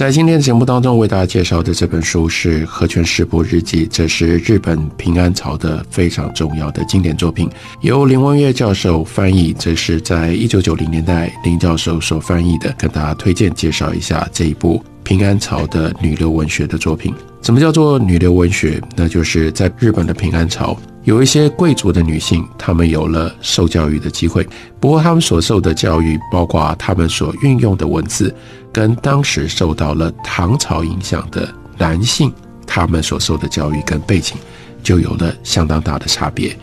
在今天的节目当中，为大家介绍的这本书是《和泉十部日记》，这是日本平安朝的非常重要的经典作品，由林文月教授翻译。这是在一九九零年代林教授所翻译的，跟大家推荐介绍一下这一部平安朝的女流文学的作品。什么叫做女流文学？那就是在日本的平安朝。有一些贵族的女性，她们有了受教育的机会。不过，她们所受的教育，包括她们所运用的文字，跟当时受到了唐朝影响的男性，他们所受的教育跟背景，就有了相当大的差别。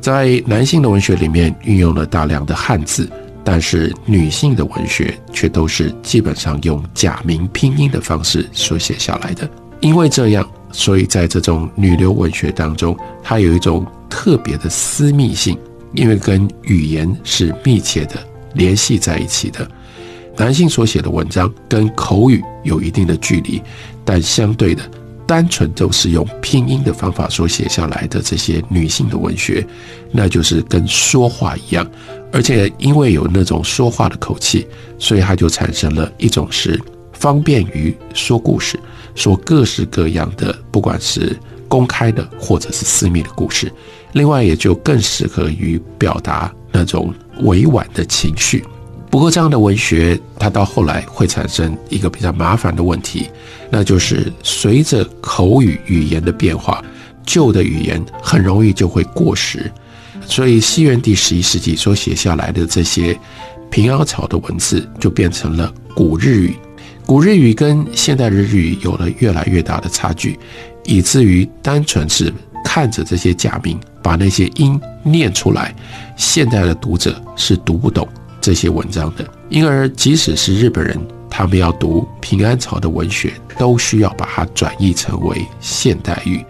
在男性的文学里面，运用了大量的汉字，但是女性的文学却都是基本上用假名拼音的方式所写下来的。因为这样。所以在这种女流文学当中，它有一种特别的私密性，因为跟语言是密切的联系在一起的。男性所写的文章跟口语有一定的距离，但相对的，单纯都是用拼音的方法所写下来的这些女性的文学，那就是跟说话一样，而且因为有那种说话的口气，所以它就产生了一种是方便于说故事。说各式各样的，不管是公开的或者是私密的故事，另外也就更适合于表达那种委婉的情绪。不过，这样的文学它到后来会产生一个比较麻烦的问题，那就是随着口语语言的变化，旧的语言很容易就会过时。所以，西元第十一世纪所写下来的这些平凹草的文字，就变成了古日语。古日语跟现代日语有了越来越大的差距，以至于单纯是看着这些假名，把那些音念出来，现代的读者是读不懂这些文章的。因而，即使是日本人，他们要读平安朝的文学，都需要把它转译成为现代语，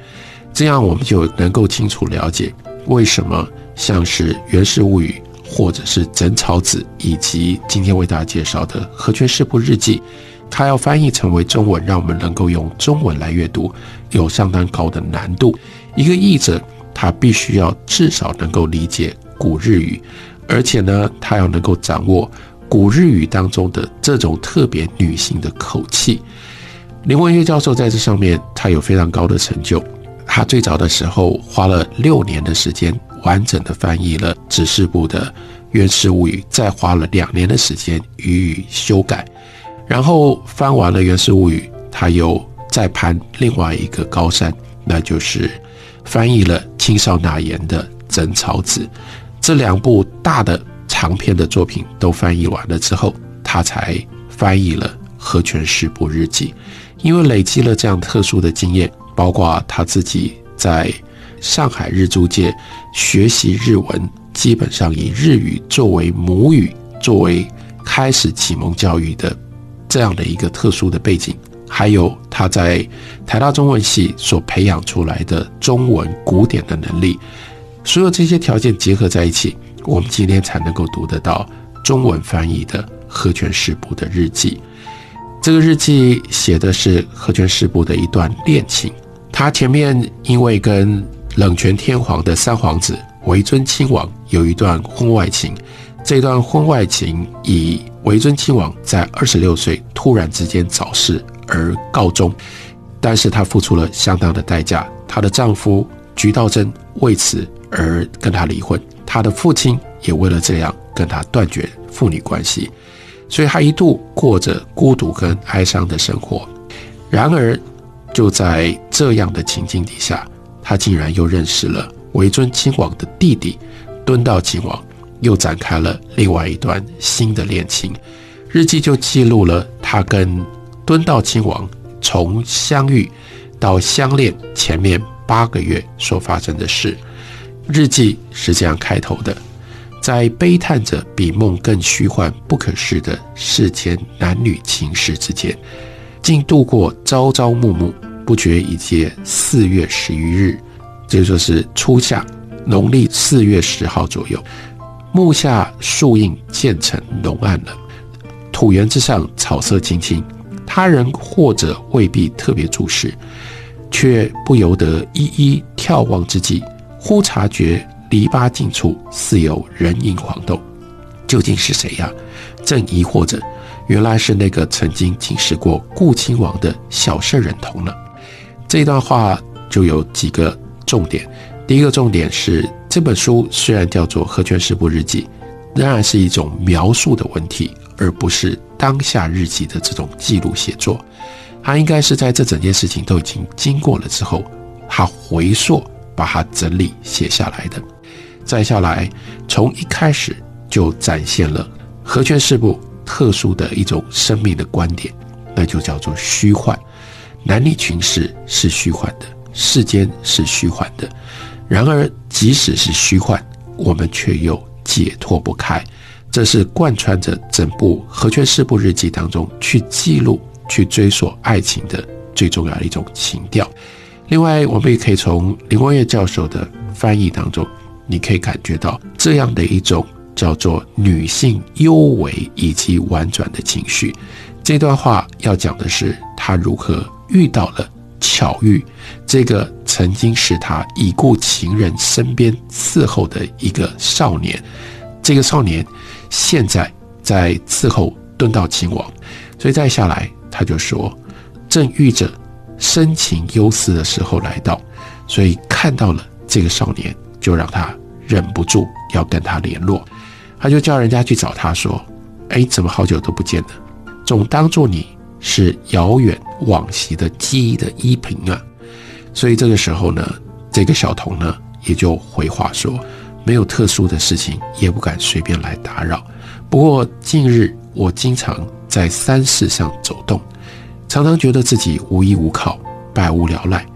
这样我们就能够清楚了解为什么像是《源氏物语》或者是《枕草子》，以及今天为大家介绍的《和泉氏部日记》。它要翻译成为中文，让我们能够用中文来阅读，有相当高的难度。一个译者，他必须要至少能够理解古日语，而且呢，他要能够掌握古日语当中的这种特别女性的口气。林文月教授在这上面，他有非常高的成就。他最早的时候花了六年的时间，完整的翻译了指示部的《源氏物语》，再花了两年的时间予以修改。然后翻完了《源氏物语》，他又再攀另外一个高山，那就是翻译了青少纳言的《枕草子》。这两部大的长篇的作品都翻译完了之后，他才翻译了《和泉十部日记》。因为累积了这样特殊的经验，包括他自己在上海日租界学习日文，基本上以日语作为母语，作为开始启蒙教育的。这样的一个特殊的背景，还有他在台大中文系所培养出来的中文古典的能力，所有这些条件结合在一起，我们今天才能够读得到中文翻译的和泉师部的日记。这个日记写的是和泉师部的一段恋情，他前面因为跟冷泉天皇的三皇子维尊亲王有一段婚外情。这段婚外情以维尊亲王在二十六岁突然之间早逝而告终，但是她付出了相当的代价。她的丈夫菊道真为此而跟她离婚，她的父亲也为了这样跟她断绝父女关系，所以她一度过着孤独跟哀伤的生活。然而，就在这样的情境底下，她竟然又认识了维尊亲王的弟弟敦道亲王。又展开了另外一段新的恋情，日记就记录了他跟敦道亲王从相遇到相恋前面八个月所发生的事。日记是这样开头的：在悲叹着比梦更虚幻不可视的世间男女情事之间，竟度过朝朝暮暮，不觉已届四月十余日，这就是初夏，农历四月十号左右。木下树荫渐成浓暗了，土原之上草色青青，他人或者未必特别注视，却不由得一一眺望之际，忽察觉篱笆近处似有人影晃动，究竟是谁呀？正疑惑着，原来是那个曾经警示过顾亲王的小圣人童了。这段话就有几个重点。第一个重点是，这本书虽然叫做《和泉十部日记》，仍然是一种描述的问题，而不是当下日记的这种记录写作。它应该是在这整件事情都已经经过了之后，他回溯把它整理写下来的。再下来，从一开始就展现了和泉氏部特殊的一种生命的观点，那就叫做虚幻。男女群事是虚幻的，世间是虚幻的。然而，即使是虚幻，我们却又解脱不开。这是贯穿着整部《和泉四部日记》当中去记录、去追索爱情的最重要的一种情调。另外，我们也可以从林光月教授的翻译当中，你可以感觉到这样的一种叫做女性幽微以及婉转的情绪。这段话要讲的是她如何遇到了。巧遇这个曾经是他已故情人身边伺候的一个少年，这个少年现在在伺候敦道亲王，所以再下来他就说，正遇着深情忧思的时候来到，所以看到了这个少年，就让他忍不住要跟他联络，他就叫人家去找他说，哎，怎么好久都不见了？总当做你。是遥远往昔的记忆的依凭啊，所以这个时候呢，这个小童呢也就回话说，没有特殊的事情，也不敢随便来打扰。不过近日我经常在山寺上走动，常常觉得自己无依无靠，百无聊赖，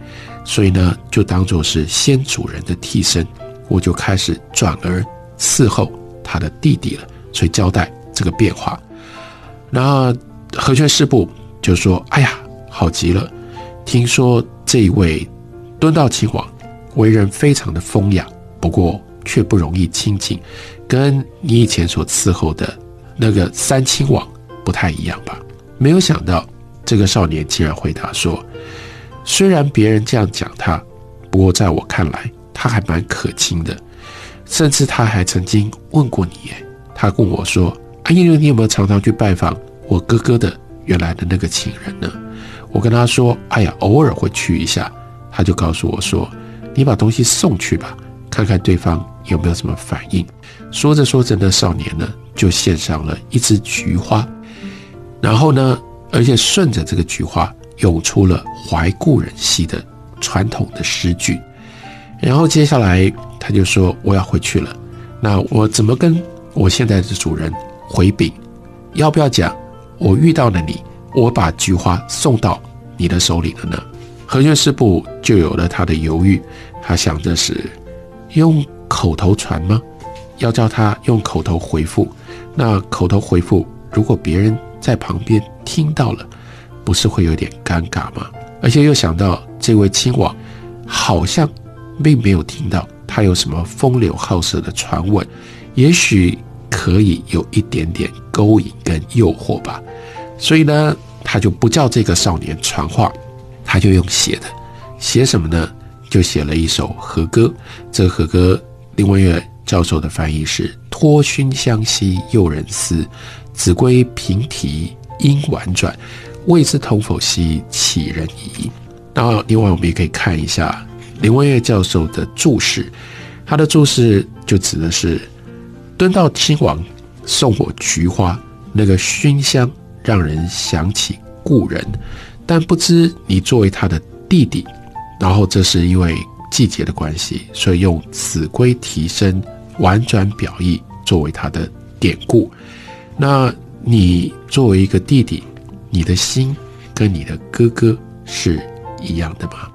所以呢，就当做是先主人的替身，我就开始转而伺候他的弟弟了。所以交代这个变化，那。和泉师部就说：“哎呀，好极了！听说这一位敦道亲王为人非常的风雅，不过却不容易亲近，跟你以前所伺候的那个三亲王不太一样吧？”没有想到，这个少年竟然回答说：“虽然别人这样讲他，不过在我看来，他还蛮可亲的。甚至他还曾经问过你，他问我说：‘阿英你有没有常常去拜访？’”我哥哥的原来的那个情人呢？我跟他说：“哎呀，偶尔会去一下。”他就告诉我说：“你把东西送去吧，看看对方有没有什么反应。”说着说着，那少年呢就献上了一支菊花，然后呢，而且顺着这个菊花涌出了怀故人兮的传统的诗句。然后接下来他就说：“我要回去了，那我怎么跟我现在的主人回禀？要不要讲？”我遇到了你，我把菊花送到你的手里了呢。和泉师部就有了他的犹豫，他想的是用口头传吗？要叫他用口头回复。那口头回复，如果别人在旁边听到了，不是会有点尴尬吗？而且又想到这位亲王好像并没有听到他有什么风流好色的传闻，也许可以有一点点勾引跟诱惑吧。所以呢，他就不叫这个少年传话，他就用写的，写什么呢？就写了一首和歌。这和歌林文月教授的翻译是：托熏香兮诱人思，子规平啼音婉转，未知同否兮岂人疑。那另外我们也可以看一下林文月教授的注释，他的注释就指的是敦道亲王送我菊花，那个熏香。让人想起故人，但不知你作为他的弟弟，然后这是因为季节的关系，所以用子规提升婉转表意作为他的典故。那你作为一个弟弟，你的心跟你的哥哥是一样的吗？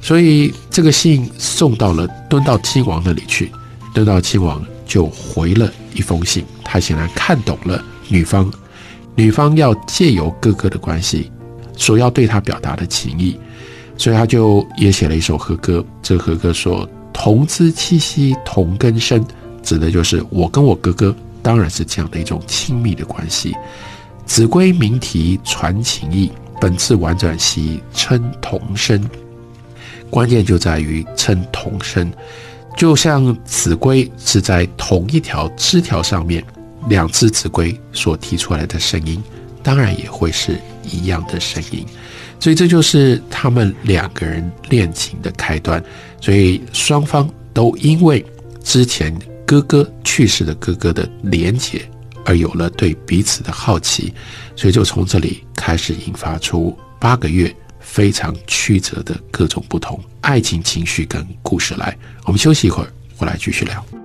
所以这个信送到了敦道亲王那里去，敦道亲王就回了一封信，他显然看懂了女方。女方要借由哥哥的关系，所要对他表达的情意，所以他就也写了一首和歌。这和歌说：“同资七夕同根生，指的就是我跟我哥哥，当然是这样的一种亲密的关系。子规鸣啼传情意，本次婉转兮称同声。关键就在于称同声，就像子规是在同一条枝条上面，两只子规所提出来的声音，当然也会是一样的声音。所以这就是他们两个人恋情的开端。所以双方都因为之前哥哥去世的哥哥的连结，而有了对彼此的好奇，所以就从这里开始引发出八个月。非常曲折的各种不同爱情情绪跟故事来，我们休息一会儿，回来继续聊。